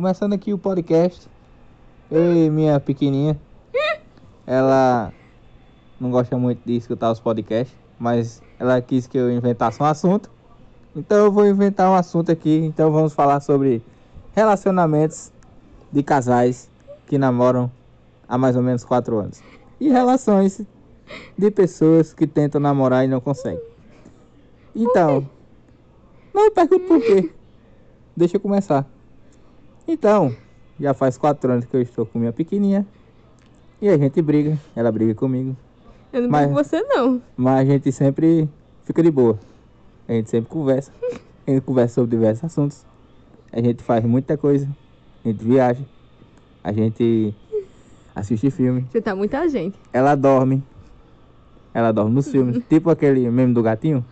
começando aqui o podcast. Eu e minha pequenininha. Ela não gosta muito de escutar os podcasts, mas ela quis que eu inventasse um assunto. Então eu vou inventar um assunto aqui. Então vamos falar sobre relacionamentos de casais que namoram há mais ou menos quatro anos. E relações de pessoas que tentam namorar e não conseguem. Então, não me pergunte por quê. Deixa eu começar. Então, já faz quatro anos que eu estou com minha pequenininha. E a gente briga, ela briga comigo. Eu não Mas- brigo com você, não. Mas a gente sempre fica de boa. A gente sempre conversa. A gente conversa sobre diversos assuntos. A gente faz muita coisa. A gente viaja. A gente assiste filme. Você tá muita gente. Ela dorme. Ela dorme nos filmes. Tipo aquele meme do gatinho.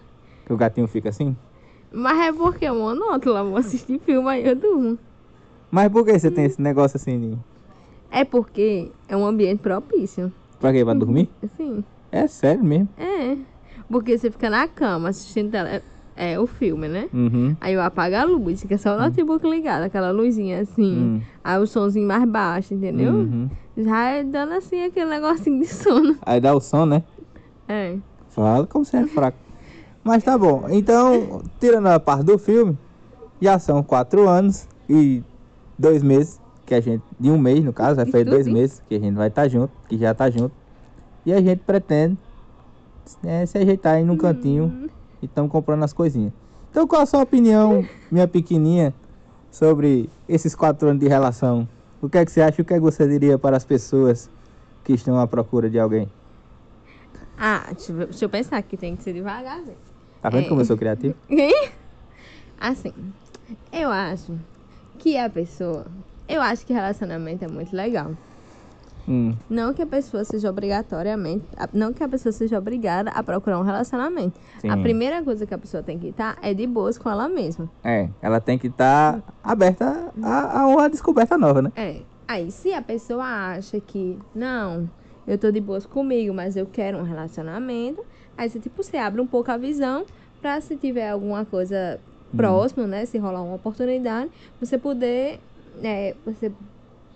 Que o gatinho fica assim. Mas é porque é monótono, amor. Assistir filme aí eu durmo. Mas por que você tem esse negócio assim de... É porque é um ambiente propício. Pra quê? Pra dormir? Assim, É sério mesmo. é. Porque você fica na cama assistindo tele... é, o filme, né? Uhum. Aí eu apago a luz, fica só o notebook ligado, aquela luzinha assim. Hum. Aí o somzinho mais baixo, entendeu? Uhum. Já é dando assim aquele negocinho de sono. Aí dá o som, né? É. Fala como você é fraco. Mas tá bom. Então, tirando a parte do filme, já são quatro anos e dois meses, que a gente. De um mês, no caso, vai fazer dois meses que a gente vai estar junto, que já tá junto. E a gente pretende é, se ajeitar aí num cantinho e estamos comprando as coisinhas. Então qual a sua opinião, minha pequenininha, sobre esses quatro anos de relação? O que é que você acha? O que é que você diria para as pessoas que estão à procura de alguém? Ah, deixa eu, pensar que tem que ser devagarzinho. Tá vendo É. como eu sou criativo? Assim, eu acho que a pessoa. Eu acho que relacionamento é muito legal. Hum. Não que a pessoa seja obrigatoriamente. a- Não que a pessoa seja obrigada a procurar um relacionamento. A Sim. primeira coisa que a pessoa tem que estar é de boas com ela mesma. É, ela tem que estar aberta a, a uma descoberta nova, né? É. Aí, se a pessoa acha que, não, eu tô de boas comigo, mas eu quero um relacionamento, aí você, tipo, você abre um pouco a visão pra se tiver alguma coisa próxima, né? Se rolar uma oportunidade, você poder, é, você,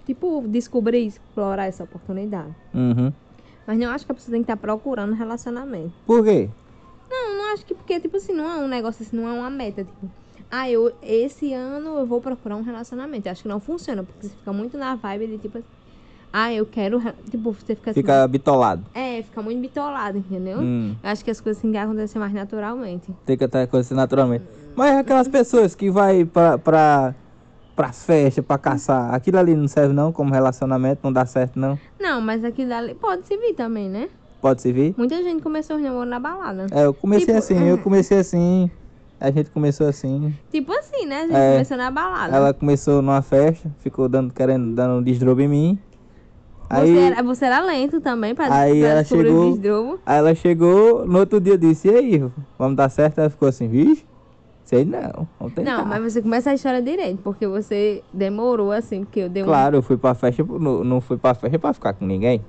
tipo, descobrir, explorar essa oportunidade. Uhum. Mas não acho que a pessoa tem que estar procurando um relacionamento. Por quê? Não, não acho que, porque, tipo assim, não é um negócio assim, não é uma meta, tipo, ah, eu, esse ano eu vou procurar um relacionamento. Eu acho que não funciona, porque você fica muito na vibe de, tipo, ah, eu quero, tipo, você fica assim, Fica bitolado. é, fica muito bitolado, entendeu? Hum, Eu acho que as coisas têm que acontecer mais naturalmente. tem que acontecer naturalmente. Mas aquelas pessoas que vai pra, pra, pras festas, pra caçar, aquilo ali não serve não como relacionamento, não dá certo não. Não, mas aquilo ali pode se vir também, né? Pode servir? Muita gente começou os namoros na balada. É, eu comecei Tipo, assim, eu comecei assim, a gente começou assim. Tipo assim, né? A gente É. começou na balada. Ela começou numa festa, ficou dando, querendo, dando um desdrobo em mim. Aí, Você, era, você era lento também pra, Aí pra ela chegou- aí ela chegou, no outro dia disse, e aí, vamos dar certo? Ela ficou assim, vixe, sei não, vamos tentar. Não, mas você começa a história direito, porque você demorou assim, porque eu dei um. Claro, eu fui pra festa, não, não fui pra festa pra ficar com ninguém.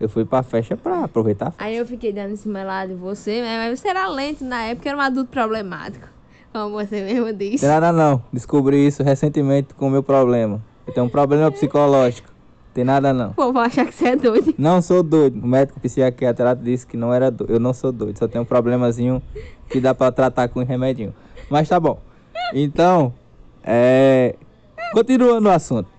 Eu fui pra festa pra aproveitar. a festa. Aí eu fiquei dando em cima lá de você, mas você era lento na época, era um adulto problemático. Como você mesmo disse. Nada não, descobri isso recentemente com o meu problema. Eu tenho um problema psicológico. Tem nada não. O povo vai achar que você é doido. Não sou doido. O médico psiquiatra disse que não era doido. Eu não sou doido, só tenho um problemazinho que dá pra tratar com um remedinho. Mas tá bom. Então, é... continuando o assunto.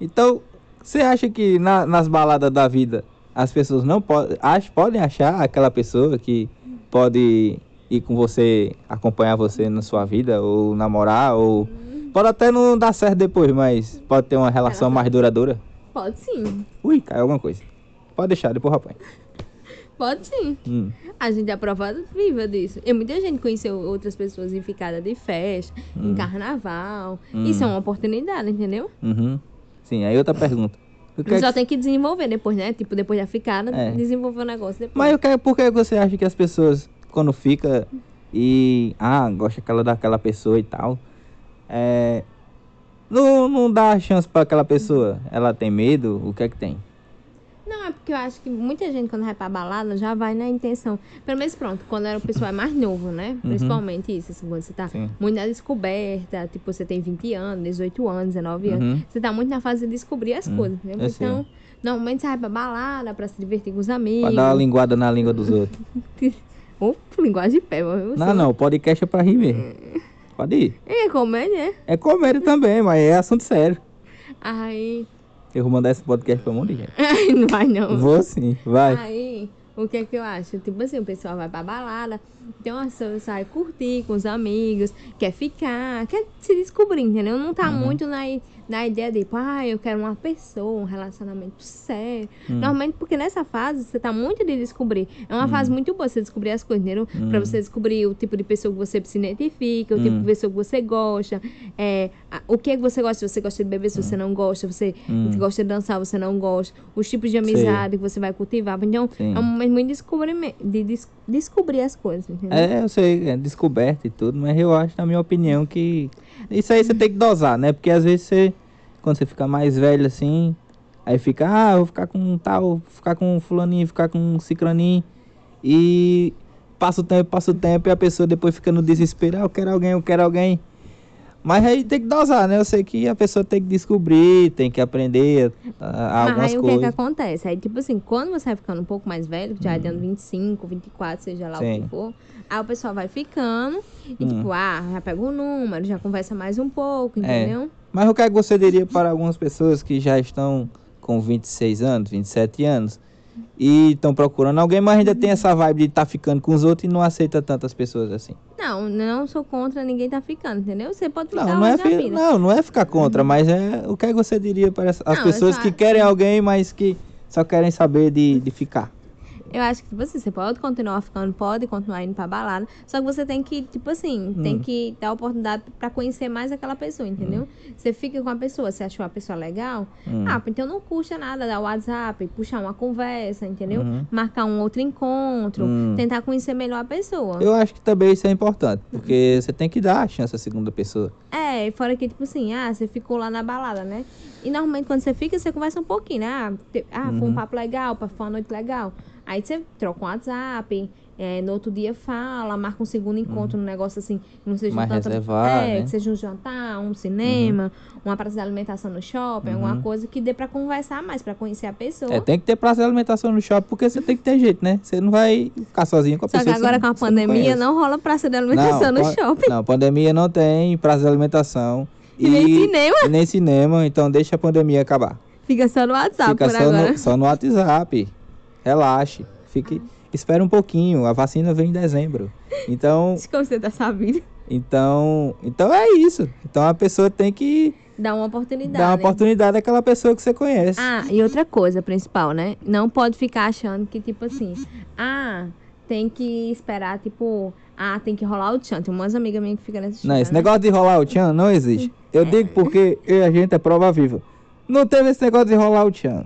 Então, você acha que na- nas baladas da vida as pessoas não podem, ach, podem achar aquela pessoa que pode ir com você, acompanhar você na sua vida, ou namorar, ou pode até não dar certo depois, mas pode ter uma relação mais duradoura? Pode sim. Ui, caiu alguma coisa. Pode deixar, depois rapaz. Pode sim. Hum. A gente é a prova viva disso. E muita gente conheceu outras pessoas em ficada de festa, em carnaval. Hum. Isso é uma oportunidade, entendeu? Uhum. Sim, aí outra pergunta. O que Só que- tem que desenvolver depois, né? Tipo, depois da ficada, É. desenvolver o negócio depois. Mas eu quero, por que você acha que as pessoas, quando fica e. Ah, gosta aquela daquela pessoa e tal. É. Não, não dá chance pra aquela pessoa. Ela tem medo? O que é que tem? Não, é porque eu acho que muita gente quando vai pra balada já vai na intenção. Pelo menos pronto, quando era o pessoal é mais novo, né? Principalmente isso, assim, quando você tá Sim. muito na descoberta, tipo, você tem 20 anos, 18 anos, 19 anos. Uhum. Você tá muito na fase de descobrir as Hum, coisas, sei. Então, normalmente você vai pra balada pra se divertir com os Pra amigos. dar uma linguada na língua dos outros. Ou linguagem de pé, Não, não, o podcast é pra rir mesmo. Pode ir. É comédia, né? É comédia também, mas é assunto sério. Aí. Eu vou mandar esse podcast pra um monte de gente. Ai, não vai não. Vou sim, vai. Aí, o que é que eu acho? Tipo assim, o pessoal vai pra balada, então a pessoa sai curtir com os amigos, quer ficar, quer se descobrir, entendeu? Não tá Uhum. muito na, na ideia de, tipo, ah, eu quero uma pessoa, um relacionamento sério. Hum. Normalmente, porque nessa fase você tá muito de descobrir. É uma Hum. fase muito boa você descobrir as coisas, entendeu? Pra Hum. você descobrir o tipo de pessoa que você se identifica, o tipo Hum. de pessoa que você gosta, é, a- o que é que você gosta, se você gosta de beber, se você não gosta, você Hum. gosta de dançar, você não gosta, os tipos de amizade que você vai cultivar. Então, Sim. é um momento muito de, descobrimento, de des- descobrir as coisas, entendeu? É, eu sei, é descoberta e tudo, mas eu acho, na minha opinião, que isso aí você tem que dosar, né? Porque às vezes você, quando você fica mais velho assim, aí fica, ah, vou ficar com tal, vou ficar com fulaninho, ficar com cicraninho, e passa o tempo, passa o tempo, e a pessoa depois fica no desespero, ah, eu quero alguém, eu quero alguém. Mas aí tem que dosar, né? Eu sei que a pessoa tem que descobrir, tem que aprender ah, Mas algumas aí o que é que coisas. acontece? Aí, tipo assim, quando você vai ficando um pouco mais velho, já é dando 25, 24, seja lá o Hum. Sim. que for, aí o pessoal vai ficando e, Hum. tipo, ah, já pega o número, já conversa mais um pouco, É. entendeu? Mas o que é que você diria para algumas pessoas que já estão com 26 anos, 27 anos e estão procurando alguém, mas ainda tem essa vibe de estar ficando com os outros e não aceita tantas pessoas assim? Não, não sou contra ninguém tá ficando, entendeu? Você pode ficar Não, não é, fi- não, não é ficar contra, mas é o que é que você diria para as Não, pessoas eu que só- querem alguém, mas que só querem saber de, de ficar? Eu acho que, tipo assim, você pode continuar ficando, pode continuar indo pra balada. Só que você tem que, tipo assim, tem Hum. que dar oportunidade pra conhecer mais aquela pessoa, entendeu? Você fica com a pessoa, você achou a pessoa legal? Hum. Ah, então não custa nada dar o WhatsApp, puxar uma conversa, entendeu? Uhum. Marcar um outro encontro, Hum. tentar conhecer melhor a pessoa. Eu acho que também isso é importante, porque você tem que dar a chance à segunda pessoa. É, e fora que, tipo assim, ah, você ficou lá na balada, né? E normalmente quando você fica, você conversa um pouquinho, né? Ah, ah foi um Uhum. papo legal, foi uma noite legal. Aí você troca um WhatsApp, é, no outro dia fala, marca um segundo encontro, um negócio assim, que não seja Uhum. Mais tanto- reservado, É, né? Uhum. que seja um jantar, um cinema, uma praça de alimentação no shopping, alguma Uhum. coisa que dê pra conversar mais, pra conhecer a pessoa. É, tem que ter praça de alimentação no shopping, porque você tem que ter jeito, né? Você não vai ficar sozinho com a Só que pessoa. agora você com a não- pandemia conhece. não, rola praça de alimentação no pan- shopping. Não, pandemia não tem praça de alimentação. E nem cinema. e nem cinema, então deixa a pandemia acabar. Fica só no WhatsApp Fica por só agora. no, só no WhatsApp. Relaxe. Fique, espera um pouquinho. A vacina vem em dezembro. Então, que você tá sabendo. então, então é isso. Então a pessoa tem que Dá uma oportunidade. dar uma oportunidade àquela pessoa que você conhece. Ah, e outra coisa principal, né? Não pode ficar achando que, tipo assim, ah, tem que esperar, tipo, ah, tem que rolar o tchan. Tem umas amigas minhas que ficam nesse Não, esse né? negócio de rolar o tchan não existe. Eu digo porque eu e a gente é prova viva. Não teve esse negócio de rolar o tchan.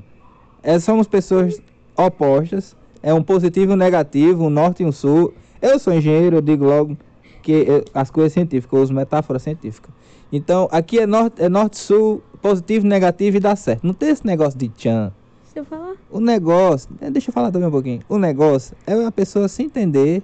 É, somos pessoas opostas. É um positivo e um negativo, um norte e um sul. Eu sou engenheiro, eu digo logo que eu- as coisas científicas, eu uso metáfora científica. Então, aqui é norte, é norte-sul, positivo, negativo e dá certo. Não tem esse negócio de tchan. Deixa eu falar. O negócio, eh, deixa eu falar também um pouquinho. O negócio é a pessoa se entender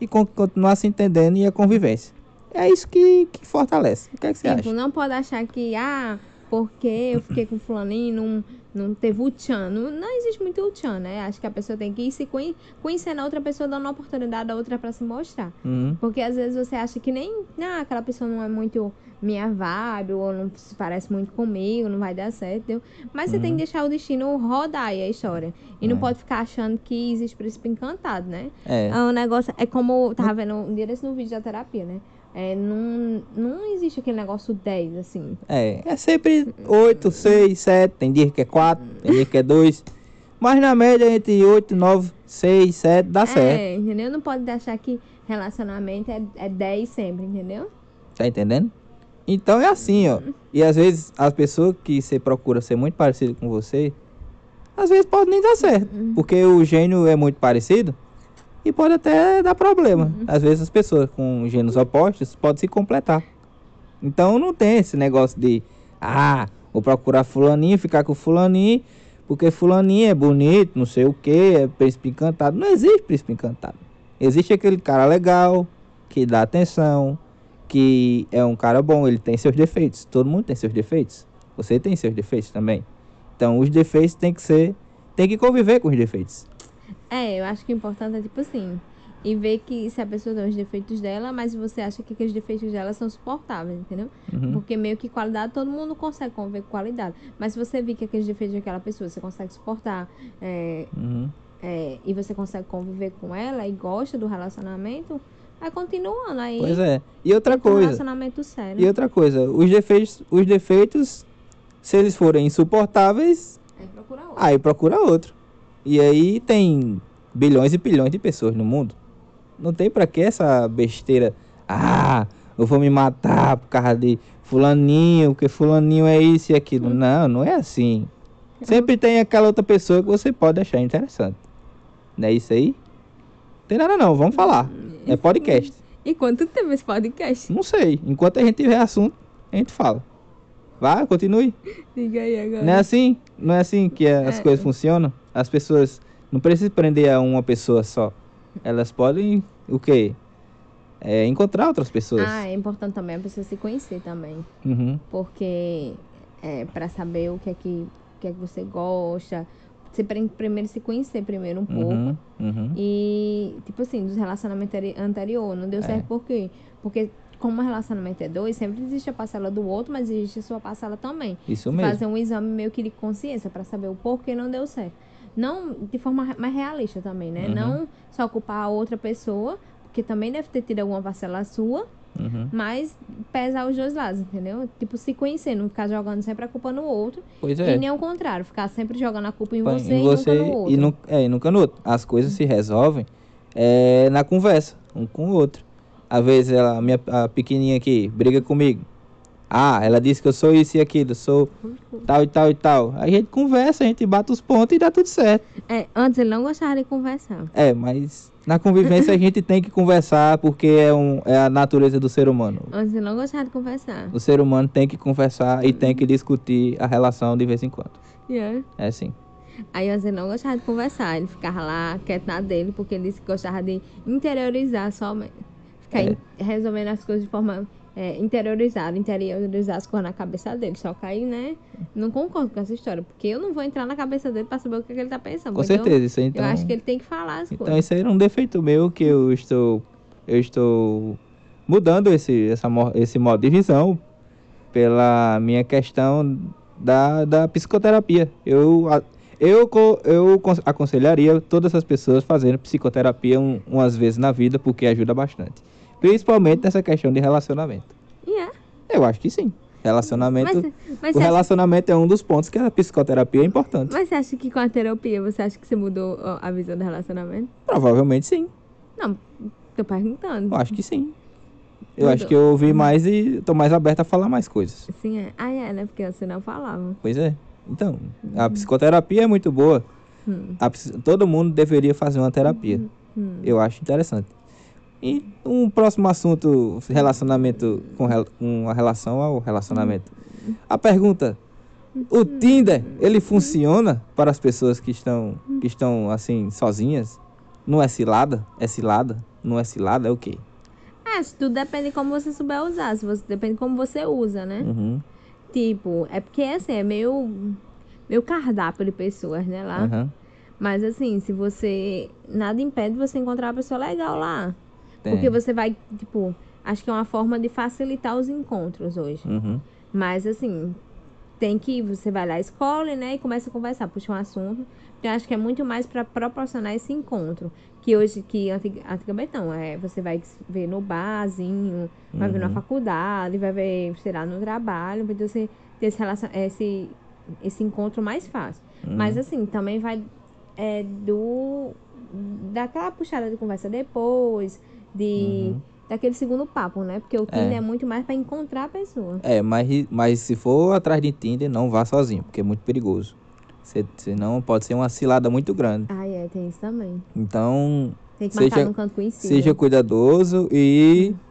e con- continuar se entendendo e a convivência. É isso que, que fortalece. O que, é que você Tipo, acha? não pode achar que, ah, porque eu fiquei com fulaninho, não, não teve o tchan. Não, não existe muito o tchan, né? Acho que a pessoa tem que ir se conhe- conhecendo a outra pessoa, dando uma oportunidade a outra pra se mostrar. Uhum. Porque às vezes você acha que nem, ah, aquela pessoa não é muito minha vibe, ou não se parece muito comigo, não vai dar certo, entendeu? Mas você tem que deixar o destino rodar aí a história. E não Uhum. É. pode ficar achando que existe príncipe encantado, né? É. É um negócio, é como eu tava vendo um dia desse no vídeo da terapia, né? É, não, não existe aquele negócio 10, assim. É, é sempre 8, 6, 7, tem dia que é 4, tem dia que é 2. Mas na média entre 8, 9, 6, 7 dá certo. É, entendeu? Não pode achar que relacionamento é, é 10 sempre, entendeu? Tá entendendo? Então é assim, ó. E às vezes as pessoas que você procura ser muito parecido com você, às vezes pode nem dar certo. Porque o gênio é muito parecido e pode até dar problema. Às vezes as pessoas com gênios opostos podem se completar. Então não tem esse negócio de, ah, vou procurar fulaninho, ficar com fulaninho, porque fulaninho é bonito, não sei o que, é príncipe encantado. Não existe príncipe encantado. Existe aquele cara legal, que dá atenção, que é um cara bom, ele tem seus defeitos. Todo mundo tem seus defeitos. Você tem seus defeitos também. Então os defeitos tem que ser. Tem que conviver com os defeitos. É, eu acho que o importante é tipo assim. E ver que se a pessoa tem os defeitos dela, mas você acha que aqueles defeitos dela são suportáveis, entendeu? Uhum. Porque meio que qualidade, todo mundo consegue conviver com qualidade. Mas se você vir que aqueles defeitos daquela pessoa você consegue suportar, é, Uhum. é, e você consegue conviver com ela e gosta do relacionamento, vai continuando aí. Pois é. E outra tem um coisa. relacionamento sério. E outra coisa, os defeitos, os defeitos, se eles forem insuportáveis, Aí procura outro. aí procura outro. E aí tem bilhões e bilhões de pessoas no mundo. Não tem pra que essa besteira. Ah, eu vou me matar por causa de fulaninho, porque fulaninho é isso e aquilo. Não, não é assim. Sempre tem aquela outra pessoa que você pode achar interessante. Não é isso aí? Tem nada não, vamos falar. É podcast. E quanto tempo esse podcast? Não sei. Enquanto a gente tiver assunto, a gente fala. Vai, continue. Diga aí agora. Não é assim? Não é assim que as É. coisas funcionam? As pessoas não precisam prender a uma pessoa só. Elas podem, o quê? É, encontrar outras pessoas. Ah, é importante também a pessoa se conhecer também. Uhum. Porque é para saber o que é que, o que é que você gosta. Você primeiro se conhecer primeiro um pouco. Uhum. Uhum. E, tipo assim, dos relacionamentos anteri- anterior, não deu É. certo por quê? Porque como o relacionamento é dois, sempre existe a parcela do outro, mas existe a sua parcela também. Isso mesmo. Fazer um exame meio que de consciência para saber o porquê não deu certo. Não de forma mais realista também, né? Uhum. Não só culpar a outra pessoa, porque também deve ter tido alguma parcela sua, Uhum. mas pesar os dois lados, entendeu? Tipo, se conhecer, não ficar jogando sempre a culpa no outro. Pois é. E nem ao contrário, ficar sempre jogando a culpa em você, em e você nunca no outro. e, nu- é, e nunca no outro. As coisas se resolvem é, na conversa, um com o outro. Às vezes ela, a minha a pequenininha aqui briga comigo. Ah, ela disse que eu sou isso e aquilo, sou tal e tal e tal. Aí a gente conversa, a gente bate os pontos e dá tudo certo. É, antes ele não gostava de conversar. É, mas na convivência a gente tem que conversar porque é, um, é a natureza do ser humano. Antes ele não gostava de conversar. O ser humano tem que conversar e tem que discutir a relação de vez em quando. Yeah. É assim. Aí antes ele não gostava de conversar. Ele ficava lá quieto na dele, porque ele disse que gostava de interiorizar somente. Ficar É. resolvendo as coisas de forma é, interiorizada, interiorizar as coisas na cabeça dele. Só que aí, né, não concordo com essa história. Porque eu não vou entrar na cabeça dele pra saber o que, que ele tá pensando. Com certeza, isso então. Eu acho que ele tem que falar as Então coisas. isso aí era um defeito meu que eu estou eu estou mudando esse essa esse modo de visão pela minha questão da, da psicoterapia. Eu eu eu con- aconselharia todas as pessoas fazendo psicoterapia um, umas vezes na vida porque ajuda bastante. Principalmente nessa questão de relacionamento. Yeah. Eu acho que sim. Relacionamento, Mas, mas, o você acha, relacionamento é um dos pontos que a psicoterapia é importante. mas você acha que com a terapia você acha que você mudou a visão do relacionamento? Provavelmente sim. Não, tô perguntando. Eu acho que sim. Eu Mudou. acho que eu ouvi mais e tô mais aberto a falar mais coisas. Sim, é. Ah, é, né? Porque você não falava. Pois é. Então, a psicoterapia é muito boa. Hum, A todo mundo deveria fazer uma terapia. hum. Eu acho interessante. E um próximo assunto, relacionamento com, rel- com a relação ao relacionamento. A pergunta, o Tinder, ele funciona para as pessoas que estão, que estão assim, sozinhas? Não é cilada? É cilada? Não é cilada? É o quê? É, isso tudo depende de como você souber usar. Se você, depende de como você usa, né? Uhum. Tipo, é porque assim, é meio, meio cardápio de pessoas, né? Lá. Uhum. Mas assim, se você. Nada impede você encontrar uma pessoa legal lá. Tem. Porque você vai, tipo, acho que é uma forma de facilitar os encontros hoje. Uhum. Mas assim, tem que. Você vai lá, escolhe, né? E começa a conversar, puxa um assunto. Então, eu acho que é muito mais para proporcionar esse encontro. Que hoje, que antig- antigamente não, é, você vai ver no barzinho, vai ver na Uhum. faculdade, vai ver, sei lá, no trabalho, para você ter esse, relacion... esse, esse encontro mais fácil. Uhum. Mas assim, também vai é, do. daquela puxada de conversa depois, de. Uhum. daquele segundo papo, né? Porque o Tinder É. é muito mais para encontrar a pessoa. É, mas, mas se for atrás de Tinder, não vá sozinho, porque é muito perigoso. Você, senão pode ser uma cilada muito grande. Ah, é, tem isso também. Então, Tem que Seja- seja cuidadoso e fa-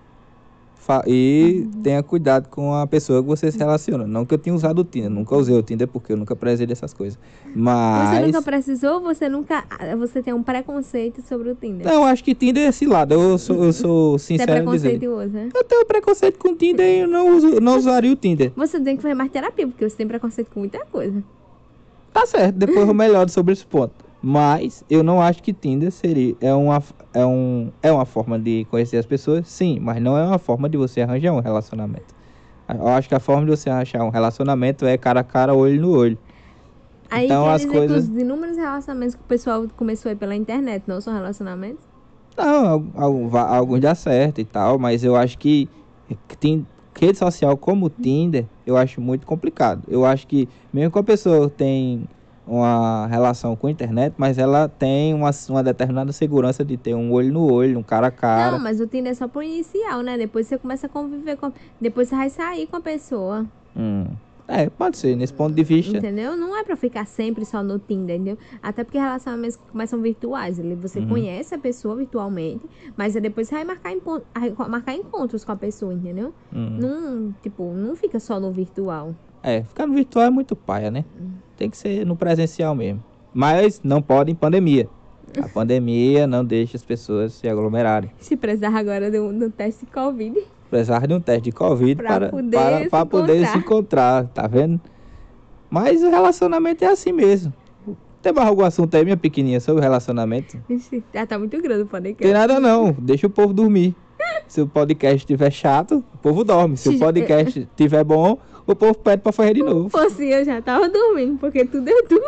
e tenha cuidado com a pessoa que você se relaciona. Não que eu tenha usado o Tinder, nunca usei o Tinder porque eu nunca prezei dessas coisas. Você Mas. nunca precisou, você nunca. Você tem um preconceito sobre o Tinder. Não, eu acho que Tinder é cilada. Eu sou, eu sou Você é sincero em dizer. preconceituoso, né? Eu tenho preconceito com Tinder e eu não, uso, não usaria o Tinder. Você tem que fazer mais terapia, porque você tem preconceito com muita coisa. Tá certo, depois eu melhoro sobre esse ponto. Mas eu não acho que Tinder seria é uma, é, um, é uma forma de conhecer as pessoas, sim, mas não é uma forma de você arranjar um relacionamento. Eu acho que a forma de você arranjar um relacionamento é cara a cara, olho no olho. Aí Então, as coisas- os inúmeros relacionamentos que o pessoal começou aí pela internet não são relacionamentos? Não, alguns dá certo e tal, mas eu acho que, que tem rede social como o Tinder, eu acho muito complicado. Eu acho que mesmo que a pessoa tem uma relação com a internet, mas ela tem uma, uma determinada segurança de ter um olho no olho, um cara a cara. Não, mas o Tinder é só pro inicial, né? Depois você começa a conviver com. Depois você vai sair com a pessoa. Hum. É, pode ser, nesse ponto de vista. Entendeu? Não é pra ficar sempre só no Tinder, entendeu? Até porque relacionamentos que começam virtuais. Você Uhum. conhece a pessoa virtualmente, mas depois você vai marcar, aí marcar encontros com a pessoa, entendeu? Hum. Não, tipo, não fica só no virtual. É, ficar no virtual é muito paia, né? Tem que ser no presencial mesmo. Mas não pode em pandemia. A pandemia não deixa as pessoas se aglomerarem. Se precisar agora de um, de um teste Covid. Precisar de um teste de Covid Pra para, poder para, se para poder encontrar. se encontrar, tá vendo? Mas o relacionamento é assim mesmo. Tem mais algum assunto aí, minha pequenininha, sobre relacionamento? Já tá muito grande o Tem podcast. nada não, deixa o povo dormir. Se o podcast estiver chato, o povo dorme. Se o podcast estiver bom, o povo pede pra fazer de novo. Se fosse eu já tava dormindo, porque tudo é tudo.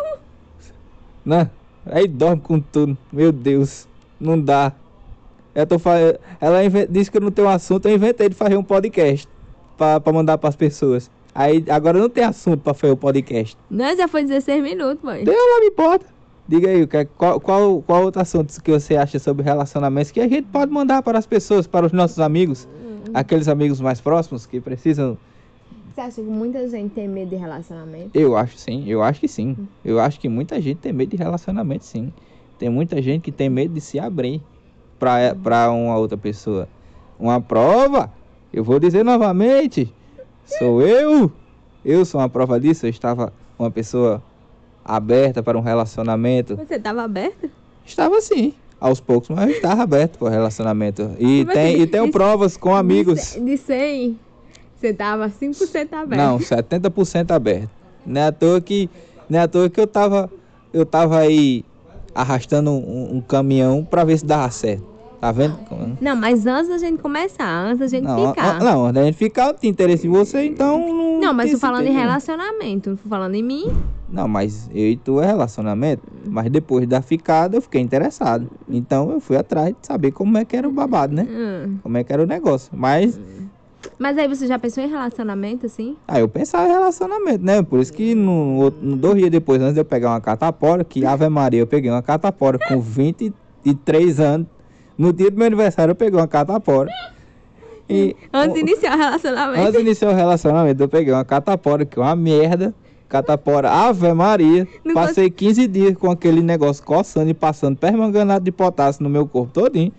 Né? Aí dorme com tudo. Meu Deus, não dá. Eu tô fa... Ela inven- disse que eu não tenho assunto, eu inventei de fazer um podcast pra, pra mandar pras pessoas. Aí agora não tem assunto pra fazer o podcast. Não, já foi 16 minutos, mãe. Deu lá, me importa. Diga aí, é- qual, qual, qual outro assunto que você acha sobre relacionamentos que a gente pode mandar para as pessoas, para os nossos amigos, aqueles amigos mais próximos que precisam Você acha que muita gente tem medo de relacionamento? Eu acho sim, eu acho que sim. Eu acho que muita gente tem medo de relacionamento, sim. Tem muita gente que tem medo de se abrir pra, pra uma outra pessoa. Uma prova, eu vou dizer novamente, sou eu. Eu sou uma prova disso. Eu estava uma pessoa aberta para um relacionamento. Você tava aberto? Estava sim, aos poucos, mas eu estava aberto para o relacionamento. E, Mas tem, e tenho isso- provas com amigos. De De 100, você tava 5% aberto. Não, 70% aberto. Não é à toa que, não é à toa que eu tava, eu tava aí arrastando um, um caminhão pra ver se dava certo. Tá vendo? Não, mas antes da gente começar, antes da gente Não, ficar. a- não, antes da gente ficar, eu tinha interesse em você, então não. Não, mas tô falando em relacionamento, não falando em mim. Não, mas eu e tu é relacionamento. Mas depois da ficada eu fiquei interessado. Então eu fui atrás de saber como é que era o babado, né? Hum. Como é que era o negócio. Mas Mas aí você já pensou em relacionamento, assim? Aí eu pensava em relacionamento, né? Por isso que no, no dois dias depois, antes de eu pegar uma catapora, que Ave Maria, eu peguei uma catapora com 23 anos. No dia do meu aniversário eu peguei uma catapora. E Antes de iniciar o relacionamento. antes de iniciar o relacionamento, eu peguei uma catapora, que é uma merda. Catapora Ave Maria. Não Passei 15 dias com aquele negócio coçando e passando permanganato de potássio no meu corpo todinho.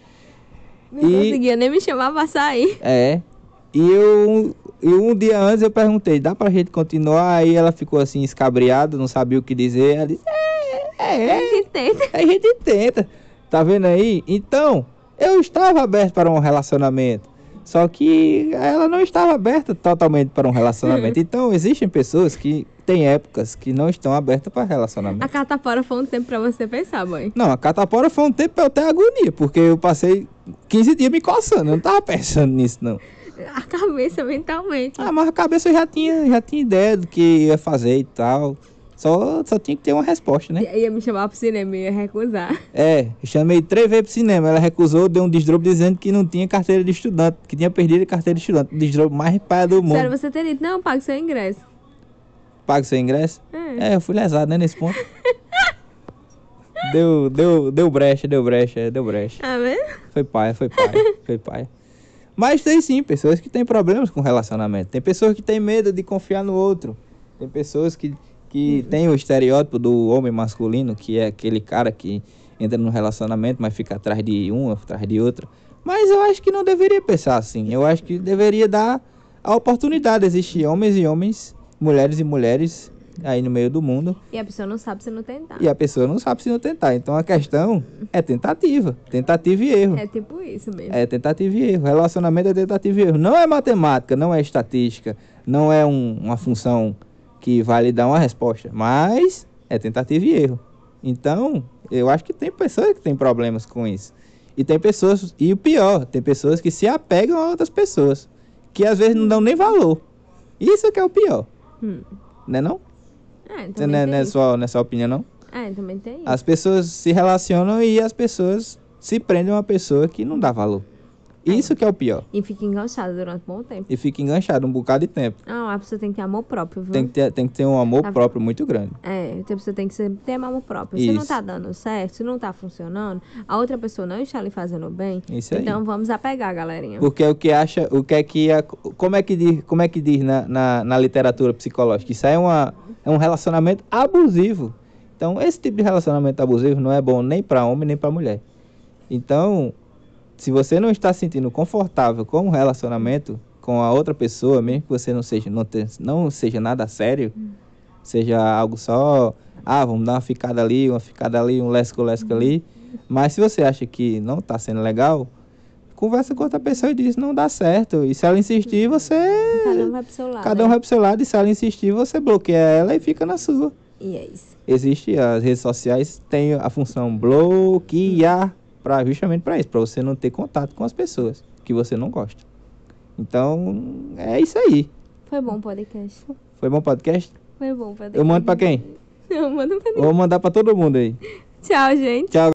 Não e- conseguia nem me chamar pra sair. É. E eu, e um dia antes eu perguntei, dá pra gente continuar? Aí ela ficou assim, escabriada, não sabia o que dizer. Ela disse, é, é, A é, gente tenta. a gente tenta. Tá vendo aí? Então, eu estava aberto para um relacionamento. Só que ela não estava aberta totalmente para um relacionamento. Então, existem pessoas que têm épocas que não estão abertas para relacionamento. A catapora foi um tempo pra você pensar, mãe. Não, a catapora foi um tempo pra eu ter agonia, porque eu passei 15 dias me coçando. Eu não tava pensando nisso, não. A cabeça mentalmente. Ah, mas a cabeça eu já tinha, já tinha ideia do que ia fazer e tal. Só, só tinha que ter uma resposta, né? Ia me chamar pro cinema e ia recusar. É, chamei três vezes pro cinema. Ela recusou, deu um desdrobo dizendo que não tinha carteira de estudante, que tinha perdido a carteira de estudante. Desdrobo mais paia do mundo. Sério, você teria dito, não, pague seu ingresso. Paga seu ingresso? É. É, eu fui lesado, né, nesse ponto. deu, deu, deu brecha, deu brecha, deu brecha. Tá vendo? Foi pai, foi pai, foi pai. Mas tem sim pessoas que têm problemas com relacionamento. Tem pessoas que têm medo de confiar no outro. Tem pessoas que, que têm o estereótipo do homem masculino, que é aquele cara que entra no relacionamento, mas fica atrás de um, atrás de outro. Mas eu acho que não deveria pensar assim. Eu acho que deveria dar a oportunidade. Existir homens e homens, mulheres e mulheres aí no meio do mundo. E a pessoa não sabe se não tentar. E a pessoa não sabe se não tentar. Então a questão é tentativa. Tentativa e erro. É tipo isso mesmo. É tentativa e erro. Relacionamento é tentativa e erro. Não é matemática, não é estatística, não é um- uma função que vai lhe dar uma resposta, mas é tentativa e erro. Então, eu acho que tem pessoas que têm problemas com isso. E tem pessoas, e o pior, tem pessoas que se apegam a outras pessoas, que às vezes não dão nem valor. Isso que é o pior, Hum. né não? Você também não é, não é sua, não é sua opinião, não? É, também tem. As pessoas se relacionam e as pessoas se prendem a uma pessoa que não dá valor. Isso que é o pior. E fica enganchado durante um bom tempo. E fica enganchado um bocado de tempo. Não, a pessoa tem que ter amor próprio, viu? Tem que ter, tem que ter um amor Tá. próprio muito grande. É, a pessoa tem que ser, ter amor próprio. Se não Isso. tá dando certo, se não tá funcionando, a outra pessoa não está lhe fazendo bem, Isso aí. então vamos apegar, galerinha. Porque o que acha, o que é que a- como é que diz, como é que diz na, na, na literatura psicológica? Isso aí é, uma, é um relacionamento abusivo. Então, esse tipo de relacionamento abusivo não é bom nem para homem nem para mulher. Então, se você não está se sentindo confortável com o relacionamento com a outra pessoa, mesmo que você não seja não, te- não seja nada sério, seja algo só, ah, vamos dar uma ficada ali, uma ficada ali, um lesco-lesco ali. Mas se você acha que não está sendo legal, conversa com outra pessoa e diz não dá certo. E se ela insistir, você. Cada um vai pro seu lado. Cada um né? vai pro seu lado e se ela insistir, você bloqueia ela e fica na sua. E é isso. Existe, as redes sociais têm a função bloquear pra, justamente para isso, para você não ter contato com as pessoas que você não gosta. Então, é isso aí. Foi bom o podcast. Foi bom podcast? Foi bom o podcast. Eu mando pra quem? Eu mando pra Eu Vou mandar pra todo mundo aí. Tchau, gente. Tchau.